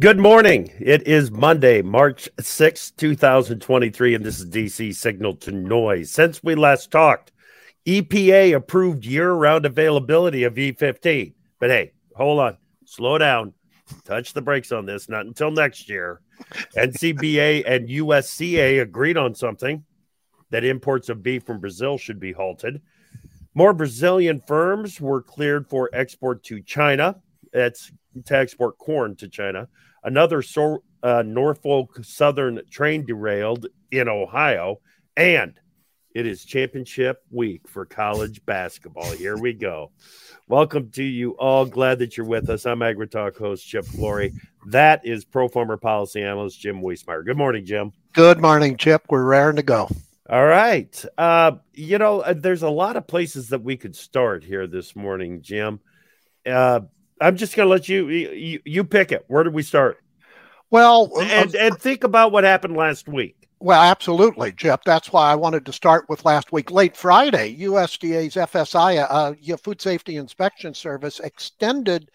Good morning. It is Monday, March 6, 2023, and this is DC Signal to Noise. Since we last talked, EPA approved year round availability of E15. But hey, hold on, slow down, touch the brakes on this, not until next year. NCBA and USCA agreed on something that imports of beef from Brazil should be halted. More Brazilian firms were cleared for export to China. That's to export corn to China. Another so, uh, Norfolk Southern train derailed in Ohio, and it is championship week for college basketball. Here we go. Welcome to you all. Glad that you're with us. I'm AgriTalk host Chip Flory. That is Pro Farmer Policy Analyst Jim Wiesemeyer. Good morning, Jim. Good morning, Chip. We're raring to go. All right. Uh, you know, uh, there's a lot of places that we could start here this morning, Jim. Uh, I'm just going to let you, you you pick it. Where do we start? Well, and uh, and think about what happened last week. Well, absolutely, Jeff. That's why I wanted to start with last week. Late Friday, USDA's FSI, uh, Food Safety Inspection Service, extended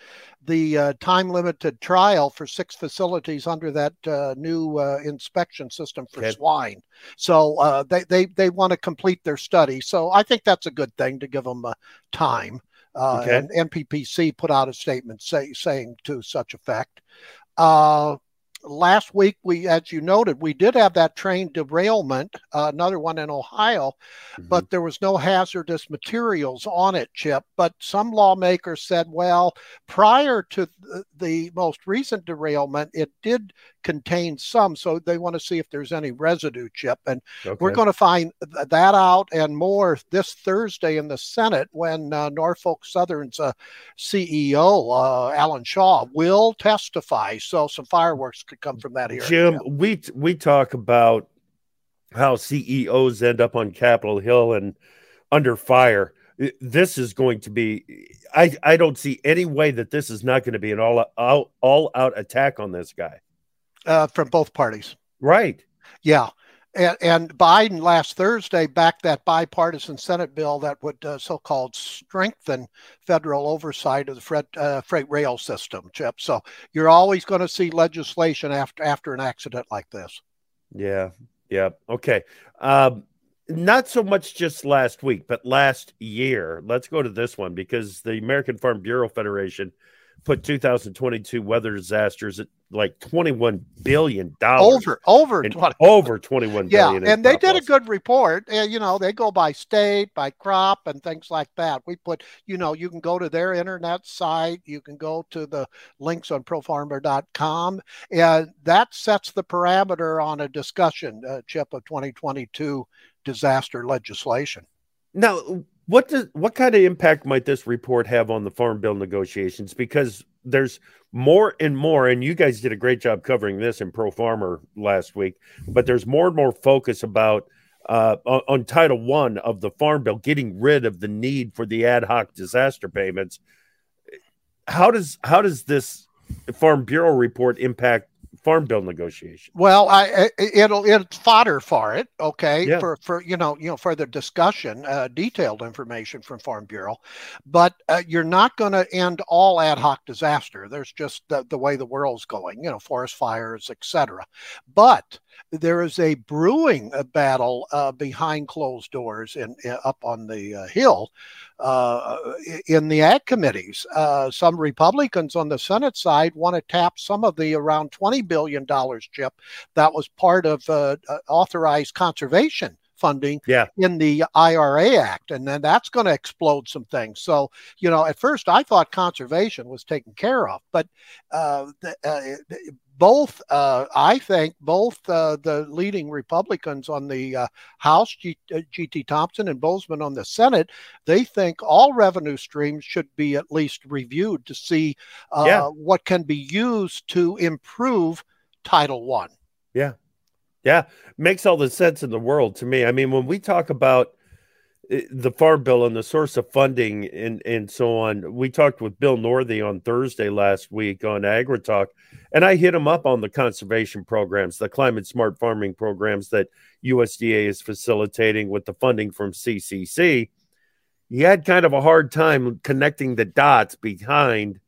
the uh, time limited trial for six facilities under that uh, new uh, inspection system for okay. swine. So uh, they, they, they want to complete their study. So I think that's a good thing to give them uh, time. Uh, okay. And NPPC put out a statement say, saying to such effect. Uh, last week, we, as you noted, we did have that train derailment, uh, another one in Ohio, mm-hmm. but there was no hazardous materials on it, Chip. But some lawmakers said, well, prior to the, the most recent derailment, it did contain some, so they want to see if there's any residue, Chip. And okay. we're going to find that out and more this Thursday in the Senate when uh, Norfolk Southern's uh, CEO, uh, Alan Shaw, will testify. So some fireworks come from that here. Jim, we we talk about how CEOs end up on Capitol Hill and under fire. This is going to be. I I don't see any way that this is not going to be an all out all out attack on this guy. Uh, from both parties. Right. Yeah. And, and, Biden last Thursday backed that bipartisan Senate bill that would uh, so called strengthen federal oversight of the freight, uh, freight rail system, Chip. So you're always going to see legislation after, after an accident like this. Yeah. Yeah. Okay. Um, not so much just last week, but last year. Let's go to this one because the American Farm Bureau Federation put 2022 weather disasters at like 21 billion dollars. Over over 20. over 21 yeah and they did a good report. And you know they go by state by crop and things like that. We put you know you can go to their internet site you can go to the links on profarmer.com and that sets the parameter on a discussion uh, chip of 2022 disaster legislation. Now what does what kind of impact might this report have on the farm bill negotiations? Because there's more and more, and you guys did a great job covering this in Pro Farmer last week. But there's more and more focus about uh, on, Title One of the Farm Bill, getting rid of the need for the ad hoc disaster payments. How does how does this Farm Bureau report impact farm bill negotiation. Well, I it'll it's fodder for it, okay, yeah. for for you know you know further discussion, uh, detailed information from Farm Bureau, but uh, you're not going to end all ad hoc disaster. There's just the, the way the world's going, you know, forest fires, etc. But there is a brewing uh, battle uh, behind closed doors in, in, up on the uh, hill uh, in the ag committees. Uh, some Republicans on the Senate side want to tap some of the around $20 billion chip that was part of uh, authorized conservation funding yeah. in the IRA Act. And then that's going to explode some things. So, you know, at first I thought conservation was taken care of, but uh, the, uh, both, uh, I think, both uh, the leading Republicans on the uh, House, G.T. Uh, Thompson and Boozman on the Senate, they think all revenue streams should be at least reviewed to see yeah. what can be used to improve Title One. Yeah, yeah, makes all the sense in the world to me. I mean, when we talk about the farm bill and the source of funding and and so on, we talked with Bill Northey on Thursday last week on AgriTalk, and I hit him up on the conservation programs, the climate smart farming programs that USDA is facilitating with the funding from CCC. He had kind of a hard time connecting the dots behind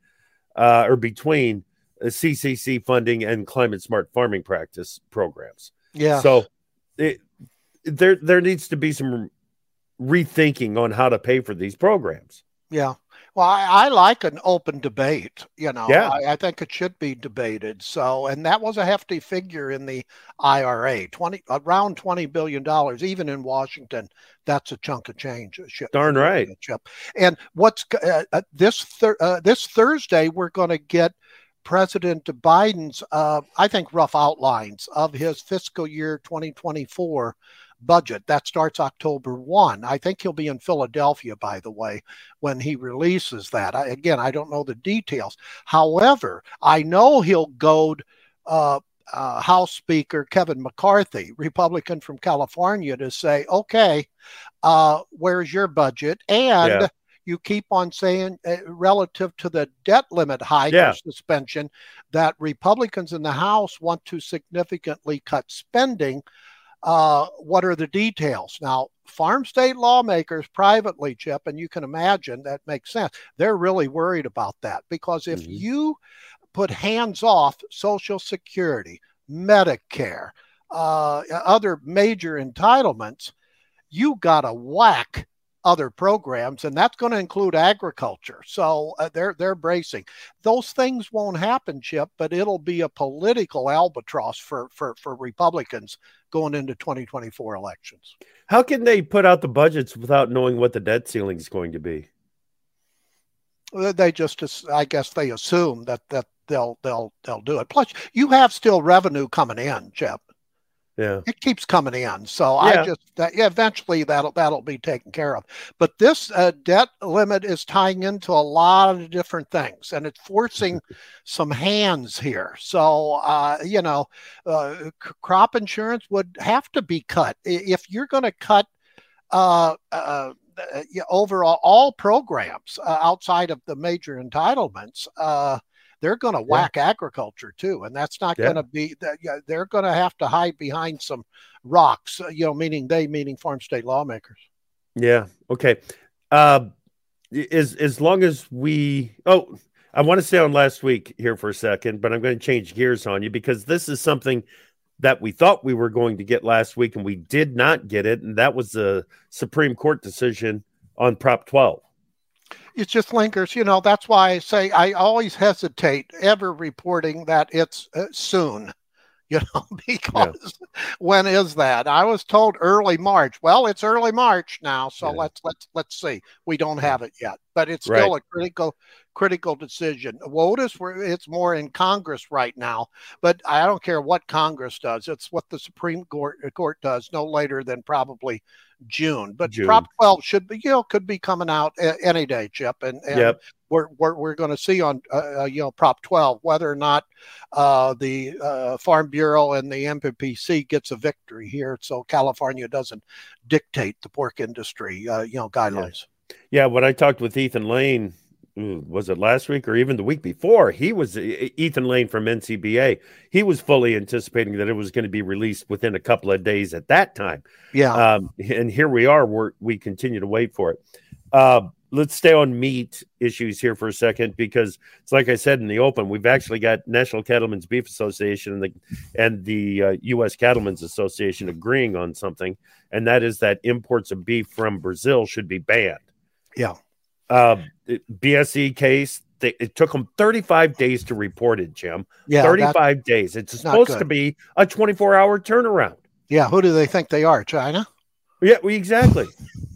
uh, or between uh, CCC funding and climate smart farming practice programs. Yeah. So it, there there needs to be some rethinking on how to pay for these programs. Yeah. Well, I, I, like an open debate. You know, yeah. I, I, think it should be debated. So, and that was a hefty figure in the IRA, twenty around twenty billion dollars. Even in Washington, that's a chunk of change. Darn right. Chip. And what's uh, uh, this thir- uh, this Thursday? We're going to get President Biden's, uh, I think, rough outlines of his fiscal year 2024 budget. That starts October 1. I think he'll be in Philadelphia, by the way, when he releases that. I, again, I don't know the details. However, I know he'll goad uh, uh, House Speaker Kevin McCarthy, Republican from California, to say, okay, uh, where's your budget? And yeah. you keep on saying, uh, relative to the debt limit hike yeah. or suspension, that Republicans in the House want to significantly cut spending uh, what are the details? Now, farm state lawmakers privately, Chip, and you can imagine that makes sense. They're really worried about that because if mm-hmm. you put hands off Social Security, Medicare, uh, other major entitlements, you got to whack other programs, and that's going to include agriculture. So uh, they're they're bracing. Those things won't happen, Chip, but it'll be a political albatross for for for Republicans going into 2024 elections. How can they put out the budgets without knowing what the debt ceiling is going to be? They just, I guess, they assume that that they'll they'll they'll do it. Plus, you have still revenue coming in, Chip yeah. It keeps coming in. So yeah. i just that yeah, eventually that'll that'll be taken care of. But this uh, debt limit is tying into a lot of different things and it's forcing some hands here. So uh, you know uh, crop insurance would have to be cut. If you're going to cut uh, uh, uh overall all programs outside of the major entitlements they're going to yeah. whack agriculture too, and that's not yeah. going to be that. Yeah, they're going to have to hide behind some rocks. Uh, you know, meaning they, meaning farm state lawmakers. Yeah. Okay. Uh, as as long as we oh. I want to stay on last week here for a second, but I'm going to change gears on you because this is something that we thought we were going to get last week and we did not get it. And that was the Supreme Court decision on Prop 12 it just lingers. You know, that's why I say I always hesitate ever reporting that it's uh, soon. You know, because yeah. when is that? I was told early March. Well, it's early March now, so yeah. let's let's let's see. We don't have it yet, but it's still right. a critical critical decision. WOTUS, it's more in Congress right now, but I don't care what Congress does. It's what the Supreme Court, Court does no later than probably June. But June. Prop 12 should be, you know, could be coming out any day, Chip. And, and yep. we're, we're, we're going to see on, uh, uh, you know, Prop 12 whether or not uh, the uh, Farm Bureau and the NPPC gets a victory here. So California doesn't dictate the pork industry, uh, you know, guidelines. Yeah. yeah. When I talked with Ethan Lane was it last week or even the week before? He was Ethan Lane from NCBA. He was fully anticipating that it was going to be released within a couple of days at that time. Yeah. Um, and here we are. We're, we continue to wait for it. Uh, let's stay on meat issues here for a second because it's like I said in the open, we've actually got National Cattlemen's Beef Association and the and the uh, U.S. Cattlemen's Association agreeing on something, and that is that imports of beef from Brazil should be banned. Yeah uh, BSE case. They, it took them 35 days to report it, Jim. Yeah, 35 days. It's supposed to be a 24 hour turnaround. Yeah, who do they think they are? China? Yeah, we exactly.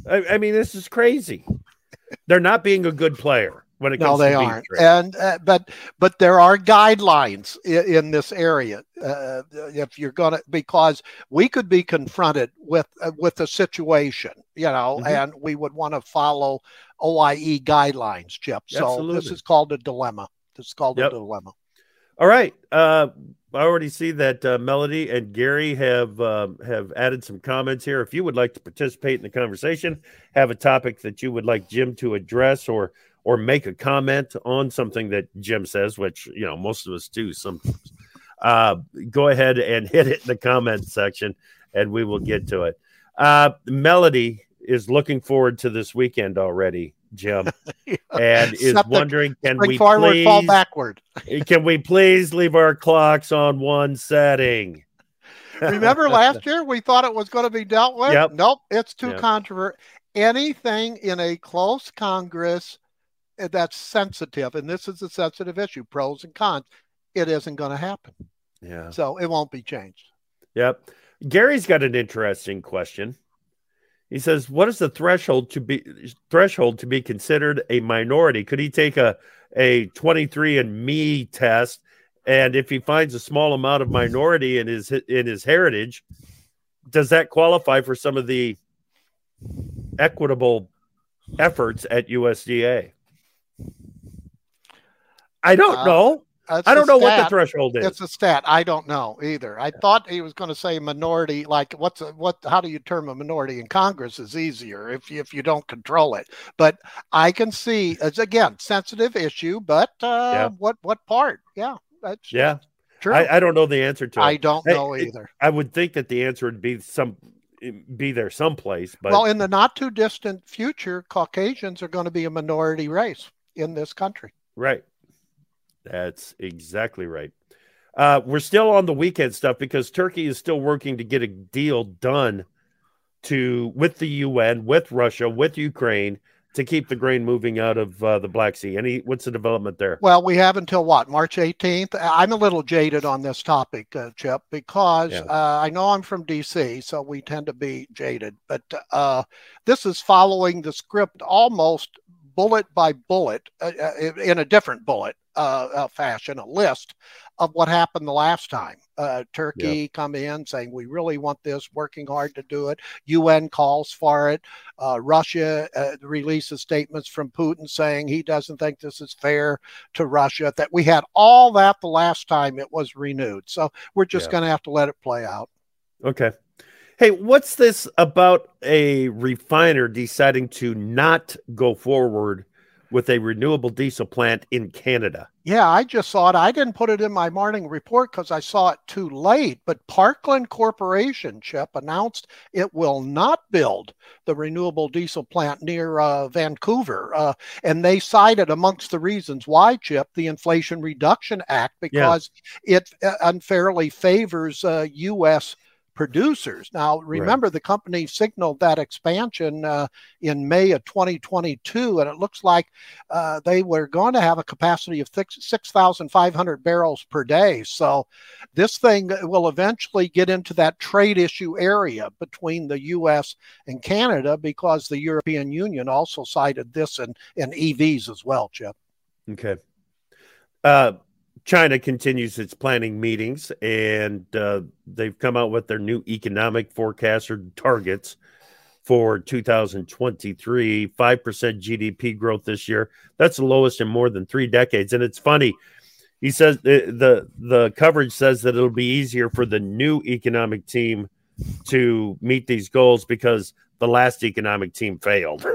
I, I mean, this is crazy. They're not being a good player when it comes no, they aren't. And uh, but but there are guidelines in, in this area. Uh, if you're gonna, because we could be confronted with uh, with a situation, you know, mm-hmm. and we would want to follow OIE guidelines, Chip. So Absolutely. this is called a dilemma. This is called yep. a dilemma. All right. Uh, I already see that uh, Melody and Gary have uh, have added some comments here. If you would like to participate in the conversation, have a topic that you would like Jim to address, or or make a comment on something that Jim says, which you know most of us do sometimes, uh, go ahead and hit it in the comment section, and we will get to it. Uh, Melody is looking forward to this weekend already. Jim, and is the wondering can we forward, please fall backward. can we please leave our clocks on one setting? Remember last year we thought it was going to be dealt with? Yep. Nope, it's too Yep. controversial. Anything in a close Congress Eh, that's sensitive, and this is a sensitive issue, pros and cons, it isn't going to happen. Yeah. So it won't be changed. Yep. Gary's got an interesting question. He says, "What is the threshold to be threshold to be considered a minority? Could he take a a 23 and Me test, and if he finds a small amount of minority in his in his heritage, does that qualify for some of the equitable efforts at USDA?" I don't Uh, know. I don't know what the threshold is. It's a stat. I don't know either. I thought he was going to say minority. Like, what's a, what? How do you term a minority in Congress? Is easier if you, if you don't control it. But I can see it's again sensitive issue. But uh, Yeah. what what part? Yeah, that's yeah, true. I, I don't know the answer to it. I don't know it- either. I would think that the answer would be some be there someplace, but well, in the not too distant future, Caucasians are going to be a minority race in this country. right. That's exactly right. Uh, we're still on the weekend stuff because Turkey is still working to get a deal done to with the UN, with Russia, with Ukraine to keep the grain moving out of uh, the Black Sea. Any what's the development there? Well, we have until what March 18th. I'm a little jaded on this topic, uh, Chip, because Yeah. uh, I know I'm from DC, so we tend to be jaded. But uh, this is following the script almost bullet by bullet uh, uh, in a different bullet uh, uh, fashion, a list of what happened the last time. Uh, Turkey come in saying we really want this, working hard to do it. UN calls for it. Uh, Russia uh, releases statements from Putin saying he doesn't think this is fair to Russia. That we had all that the last time it was renewed. So we're just Yeah. going to have to let it play out. Okay. Hey, what's this about a refiner deciding to not go forward with a renewable diesel plant in Canada? Yeah, I just saw it. I didn't put it in my morning report because I saw it too late. But Parkland Corporation, Chip, announced it will not build the renewable diesel plant near uh, Vancouver. Uh, and they cited amongst the reasons why, Chip, the Inflation Reduction Act, because it uh, unfairly favors uh, U.S. producers. Now, remember, the company signaled that expansion uh, in May of 2022, and it looks like uh, they were going to have a capacity of 6,500 barrels per day. So this thing will eventually get into that trade issue area between the U.S. and Canada because the European Union also cited this in, in EVs as well, Chip. Okay. Uh, China continues its planning meetings, and uh, they've come out with their new economic forecast or targets for 2023 5% GDP growth this year. That's the lowest in more than three decades. And it's funny. He says the, the the coverage says that it'll be easier for the new economic team to meet these goals because the last economic team failed.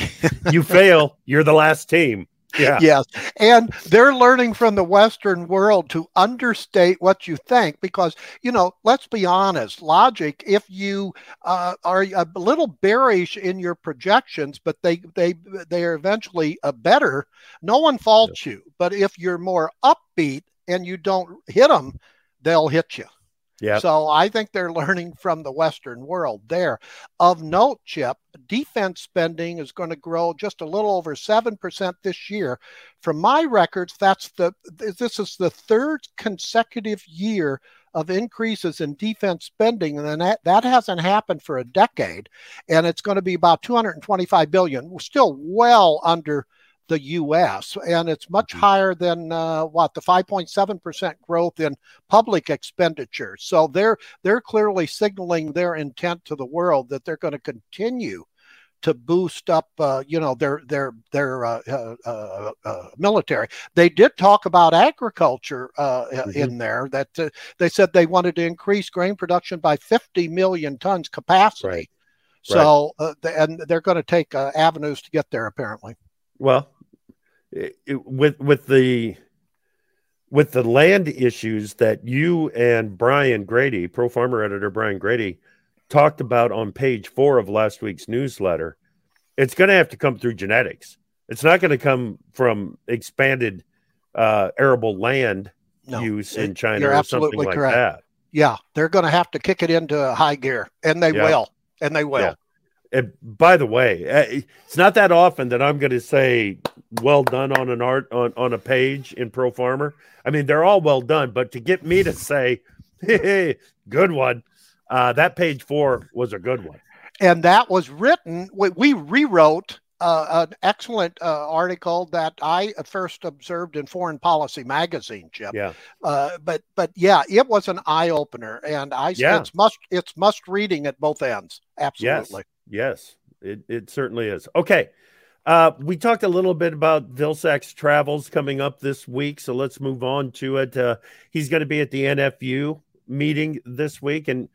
you fail, you're the last team. Yeah. Yes. And they're learning from the Western world to understate what you think because, you know, let's be honest, logic, if you uh, are a little bearish in your projections, but they, they, they are eventually a better, no one faults you. But if you're more upbeat and you don't hit them, they'll hit you. Yeah. So I think they're learning from the Western world there. Of note, Chip, defense spending is going to grow just a little over 7% this year. From my records, that's the this is the third consecutive year of increases in defense spending and that, that hasn't happened for a decade and it's going to be about 225 billion We're still well under the U.S. and it's much higher than uh, what the 5.7 percent growth in public expenditure. So they're they're clearly signaling their intent to the world that they're going to continue to boost up, uh, you know, their their their uh, uh, uh, military. They did talk about agriculture mm-hmm. in there. That uh, they said they wanted to increase grain production by 50 million tons capacity. Right. So uh, and they're going to take uh, avenues to get there apparently. Well, it, with with the with the land issues that you and Brian Grady, pro farmer editor Brian Grady, talked about on page four of last week's newsletter, it's going to have to come through genetics. It's not going to come from expanded uh, arable land No, use in China or something like correct. that. Yeah, they're going to have to kick it into high gear, and they Yeah. will, and they will. Yeah. And by the way, uh, it's not that often that I'm going to say "well done" on an art on, on a page in Pro Farmer. I mean, they're all well done, but to get me to say "hey, good one," uh, that page four was a good one. and that was written we, we rewrote uh, an excellent uh, article that i first observed in foreign policy magazine chip Yeah, uh, but but yeah it was an eye-opener and i Yeah. it's must it's must reading at both ends absolutely yes, it it certainly is. Okay. Uh, we talked a little bit about Vilsack's travels coming up this week, so let's move on to it. Uh, he's going to be at the NFU meeting this week, and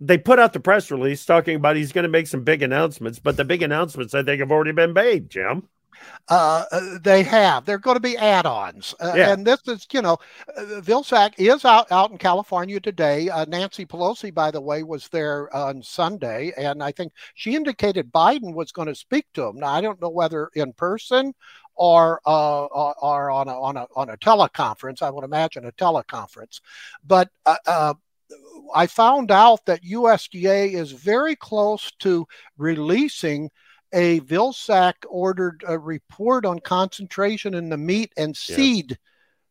they put out the press release talking about he's going to make some big announcements, but the big announcements I think have already been made. Jim, uh, uh, they have they're going to be add-ons uh, Yeah. and this is you know uh, vilsack is out out in california today uh, nancy pelosi by the way was there on sunday and i think she indicated biden was going to speak to him now i don't know whether in person or uh, or or on a on a on a teleconference. I would imagine a teleconference, but uh, uh, I found out that USDA is very close to releasing a Vilsack ordered a report on concentration in the meat and Yeah. seed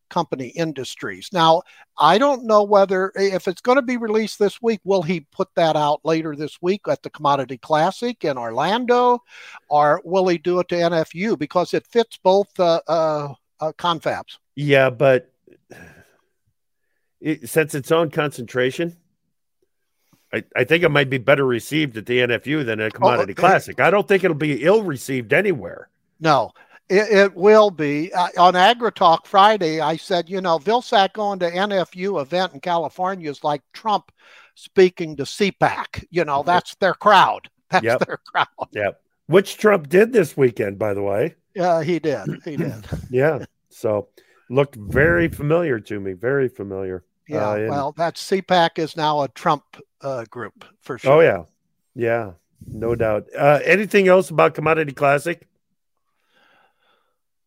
company industries. Now, I don't know whether if it's going to be released this week, will he put that out later this week at the Commodity Classic in Orlando, or will he do it to NFU because it fits both uh, uh, uh, confabs? yeah, but it sets its own concentration. I, I think it might be better received at the NFU than at Commodity okay. Classic. I don't think it'll be ill received anywhere. No, it, it will be. Uh, on AgriTalk Friday, I said, you know, Vilsack going to NFU event in California is like Trump speaking to CPAC. You know, that's their crowd. That's Yep. their crowd. Yeah. Which Trump did this weekend, by the way. Yeah, he did. He did. Yeah. So looked very familiar to me. Very familiar. Yeah. Uh, well, that CPAC is now a Trump uh, group for sure. Oh yeah. Yeah. No doubt. Uh, anything else about Commodity Classic?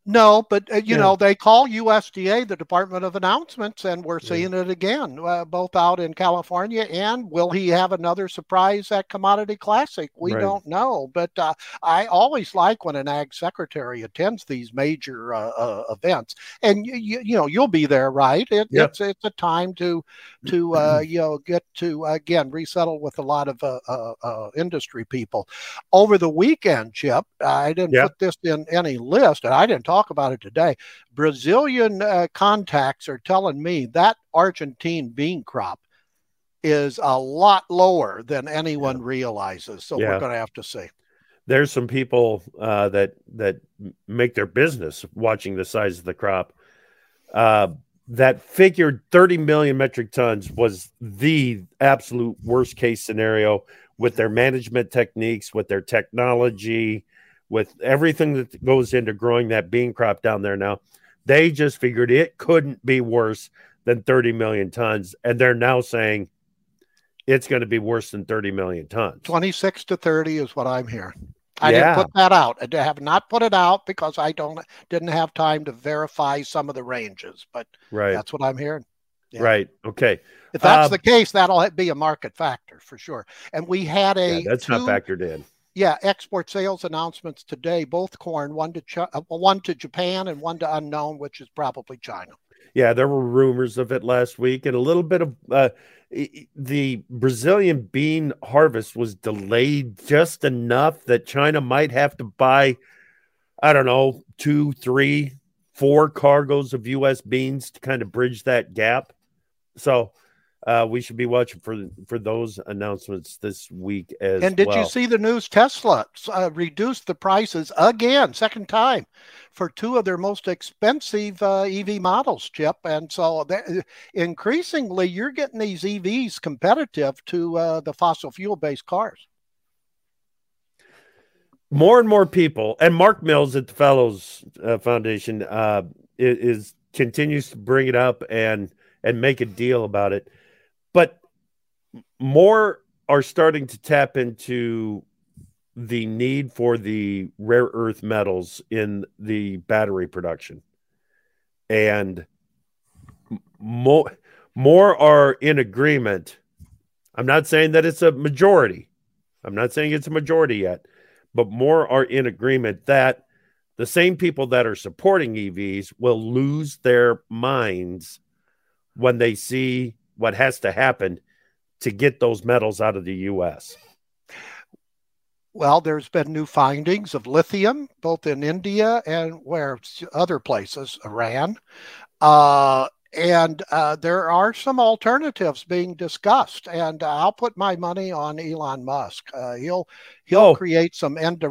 No, but uh, you Yeah. know they call USDA the Department of Announcements, and we're Yeah. seeing it again, uh, both out in California. And will he have another surprise at Commodity Classic? We Right. don't know, but uh, I always like when an ag secretary attends these major uh, uh, events, and you, you, you know you'll be there, right? It, Yeah. It's it's a time to to uh, you know get to again resettle with a lot of industry people. Over the weekend, Chip, I didn't Yeah. put this in any list, and I didn't talk about it today. Brazilian uh, contacts are telling me that Argentine bean crop is a lot lower than anyone realizes. So Yeah. we're going to have to see. There's some people uh, that that make their business watching the size of the crop. Uh, that figured 30 million metric tons was the absolute worst case scenario with their management techniques, with their technology, with everything that goes into growing that bean crop down there now. They just figured it couldn't be worse than 30 million tons. And they're now saying it's going to be worse than 30 million tons. 26 to 30 is what I'm hearing. I Yeah. didn't put that out. I have not put it out because I don't didn't have time to verify some of the ranges, but Right. that's what I'm hearing. Yeah. Right. Okay. If that's Um, the case, that'll be a market factor for sure. And we had a Yeah, that's two, not factored in. Yeah export sales announcements today. Both corn, one to Chi- uh, one to Japan and one to unknown, which is probably China. Yeah, there were rumors of it last week, and a little bit of uh, the Brazilian bean harvest was delayed just enough that China might have to buy, I don't know, two, three, four cargoes of U.S. beans to kind of bridge that gap. So uh, we should be watching for for those announcements this week as and did well. you see the news? Tesla uh, reduced the prices again, second time, for two of their most expensive uh, EV models, Chip. And so that- increasingly, you're getting these EVs competitive to uh, the fossil fuel based cars. more and more people and mark mills at the fellows uh, foundation uh, is, is continues to bring it up and and make a deal about it more are starting to tap into the need for the rare earth metals in the battery production. And more more are in agreement. I'm not saying that it's a majority. I'm not saying it's a majority yet, but more are in agreement that the same people that are supporting EVs will lose their minds when they see what has to happen to get those metals out of the US. Well, there's been new findings of lithium, both in India and where other places, Iran. Uh, and uh, there are some alternatives being discussed, and I'll put my money on Elon Musk. Uh, he'll he'll oh. create some end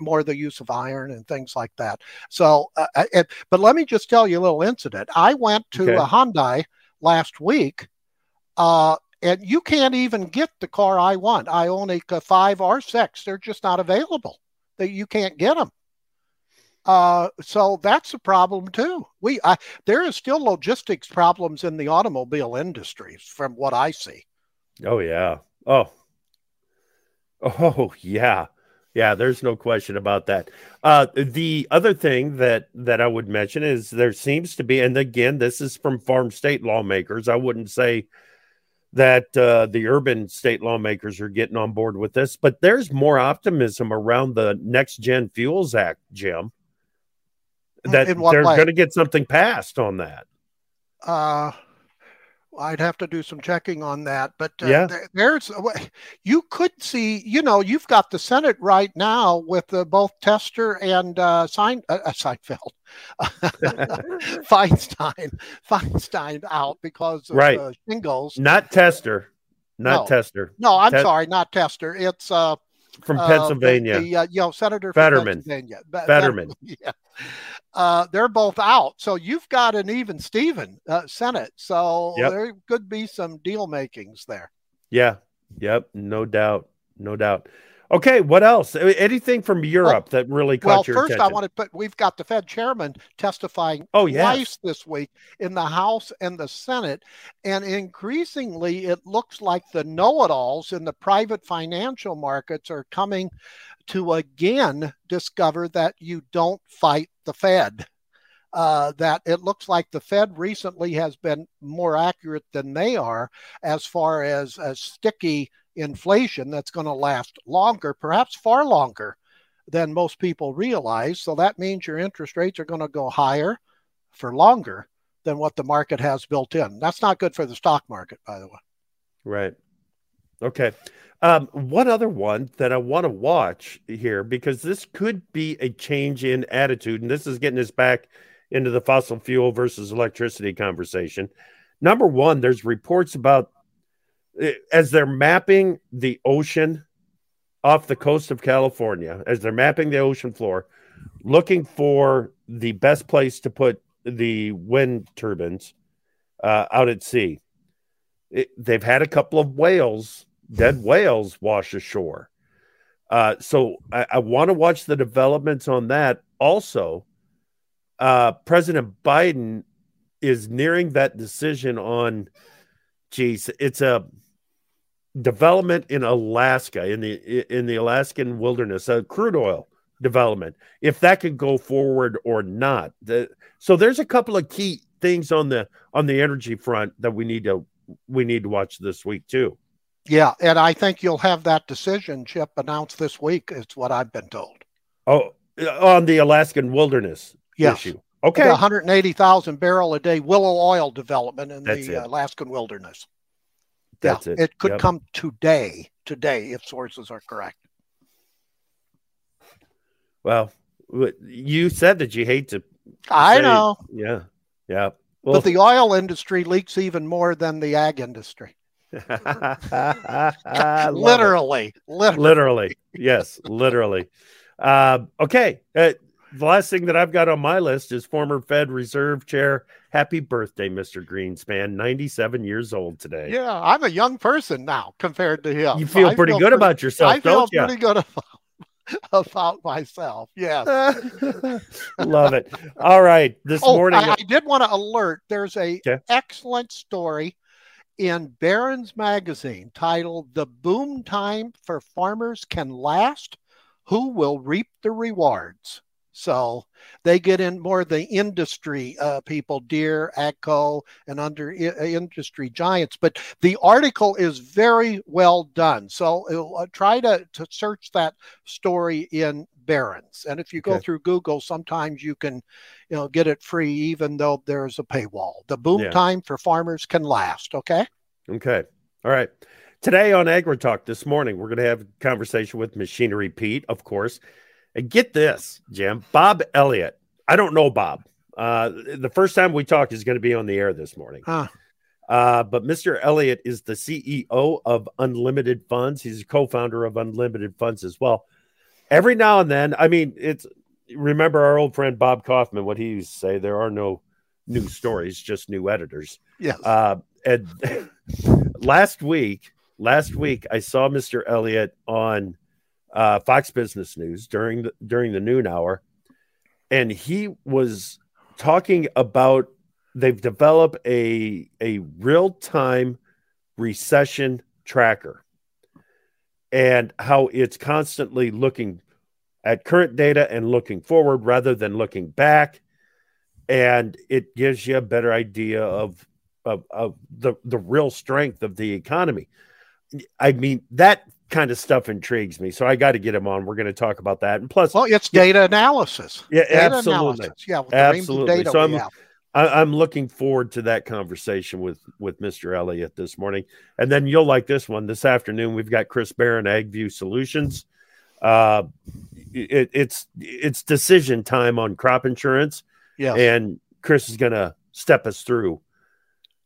more the use of iron and things like that. So, uh, uh, it, but let me just tell you a little incident. I went to okay. a Hyundai last week, uh, and you can't even get the car I want. Ioniq five or six; they're just not available. That you can't get them. Uh, so that's a problem too. We I, there is still logistics problems in the automobile industry, from what I see. Oh yeah. Oh. Oh yeah. Yeah, there's no question about that. Uh, the other thing that that I would mention is there seems to be, and again, this is from farm state lawmakers. I wouldn't say that uh, the urban state lawmakers are getting on board with this, but there's more optimism around the Next Gen Fuels Act, Jim that they're going to get something passed on that. Uh, I'd have to do some checking on that, but uh, yeah, there's you could see, you know, you've got the Senate right now with uh, both Tester and uh, Sein, uh, uh Seinfeld, Feinstein, Feinstein out because of right. Uh, shingles. Not Tester, not no. Tester. No, I'm sorry, not Tester. It's uh from Pennsylvania. Uh, the, the, you know, Senator Fetterman. Pennsylvania. Fetterman. Yeah uh, they're both out. So you've got an even Steven uh, Senate. So yep. there could be some deal makings there. Yeah. Yep. No doubt. No doubt. Okay, what else? Anything from Europe well, that really caught well, your first attention? I want to put we've got the Fed chairman testifying oh, yes. twice this week in the House and the Senate, and increasingly it looks like the know-it-alls in the private financial markets are coming to again discover that you don't fight the Fed. Uh, that it looks like the Fed recently has been more accurate than they are as far as a sticky inflation that's going to last longer, perhaps far longer than most people realize. So that means your interest rates are going to go higher for longer than what the market has built in. That's not good for the stock market, by the way. Right. Okay. Um, one other one that I want to watch here because this could be a change in attitude, and this is getting us back into the fossil fuel versus electricity conversation. Number one, there's reports about as they're mapping the ocean off the coast of California, as they're mapping the ocean floor, looking for the best place to put the wind turbines uh, out at sea. It, they've had a couple of whales dead whales wash ashore. Uh, so I, I want to watch the developments on that. Also, uh, President Biden is nearing that decision on, geez, it's a development in Alaska, in the in the Alaskan wilderness, a crude oil development. If that could go forward or not. The, so there's a couple of key things on the on the energy front that we need to we need to watch this week too. Yeah, and I think you'll have that decision, Chip, announced this week. It's what I've been told. Oh, uh, on the Alaskan wilderness yes. issue. Okay, 180,000 barrel a day willow oil development in That's the it. Uh, Alaskan wilderness. That's yeah, it. It could yep. come today. Today, if sources are correct. Well, you said that you hate to. I say, know. Yeah, yeah. Well, but the oil industry leaks even more than the ag industry. literally, literally, literally, yes, literally. Uh, okay, uh, the last thing that I've got on my list is former Fed Reserve Chair. Happy birthday, Mr. Greenspan. 97 years old today. Yeah, I'm a young person now compared to him. You feel pretty feel good pretty, about yourself, I feel you? pretty good about, about myself. Yes. Love it. All right. This oh, morning. I, I did want to alert there's a okay. excellent story in Barron's magazine titled The Boom Time for Farmers Can Last who will reap the rewards. So they get in more of the industry uh, people, Deere, AGCO, and under uh, industry giants. But the article is very well done. So uh, try to, to search that story in Barron's. And if you go okay. through Google, sometimes you can, you know, get it free, even though there's a paywall. The boom yeah. time for farmers can last. Okay. Okay. All right. Today on AgriTalk this morning, we're going to have a conversation with Machinery Pete, of course. And get this, Jim, Bob Elliott. I don't know Bob. Uh, the first time we talk is going to be on the air this morning. Huh. Uh, but Mr. Elliott is the CEO of Unlimited Funds. He's a co-founder of Unlimited Funds as well. Every now and then, I mean, it's remember our old friend Bob Kaufman, what he used to say, there are no new stories, just new editors. Yes. Uh, and last week, last week I saw Mr. Elliott on uh, Fox Business News during the during the noon hour, and he was talking about they've developed a a real time recession tracker and how it's constantly looking at current data and looking forward rather than looking back. And it gives you a better idea of of, of the the real strength of the economy. I mean that kind of stuff intrigues me. So I got to get him on. We're going to talk about that. And plus, well, it's data yeah, analysis. Yeah, data absolutely. Analysis. Yeah, absolutely. so I'm, I, am looking forward to that conversation with with Mr. Elliott this morning, and then you'll like this one this afternoon. We've got Chris Barron, AgView Solutions. Uh, it, it's it's decision time on crop insurance. Yeah, and Chris is going to step us through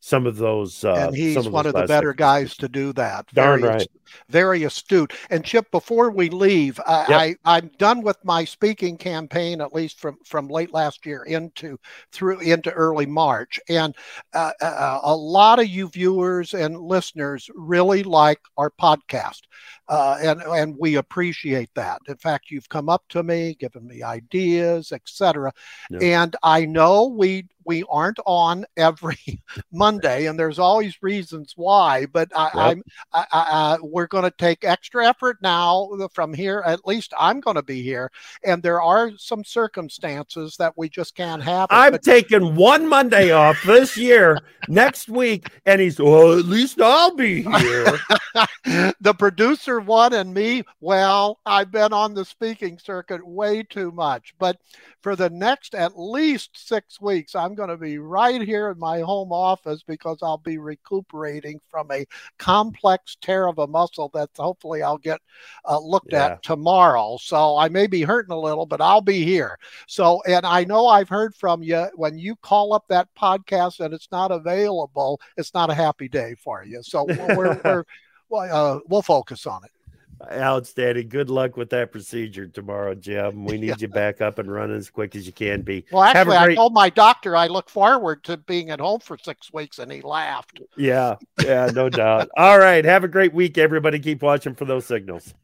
some of those. Uh, and he's one of the better guys to do that. Darn very, right. Very astute. And Chip, before we leave, I, yep. I am done with my speaking campaign, at least from from late last year into through into early March, and uh, uh, a lot of you viewers and listeners really like our podcast. Uh, and and we appreciate that. In fact, you've come up to me, given me ideas, etc. Yeah. And I know we we aren't on every Monday, and there's always reasons why. But I, yep. I'm I, I, we're going to take extra effort now from here. At least I'm going to be here, and there are some circumstances that we just can't have. I'm but- taking one Monday off this year, next week, and he's well. At least I'll be here. the producer one and me, well, I've been on the speaking circuit way too much. But for the next at least six weeks, I'm going to be right here in my home office because I'll be recuperating from a complex tear of a muscle that hopefully I'll get uh, looked yeah. at tomorrow. So I may be hurting a little, but I'll be here. So, and I know I've heard from you when you call up that podcast and it's not available, it's not a happy day for you. So we're, we're well, uh, we'll focus on it. Outstanding. Good luck with that procedure tomorrow, Jim. We need yeah. you back up and running as quick as you can be. Well, actually, great... I told my doctor I look forward to being at home for six weeks, and he laughed. Yeah, yeah, no doubt. All right. Have a great week, everybody. Keep watching for those signals.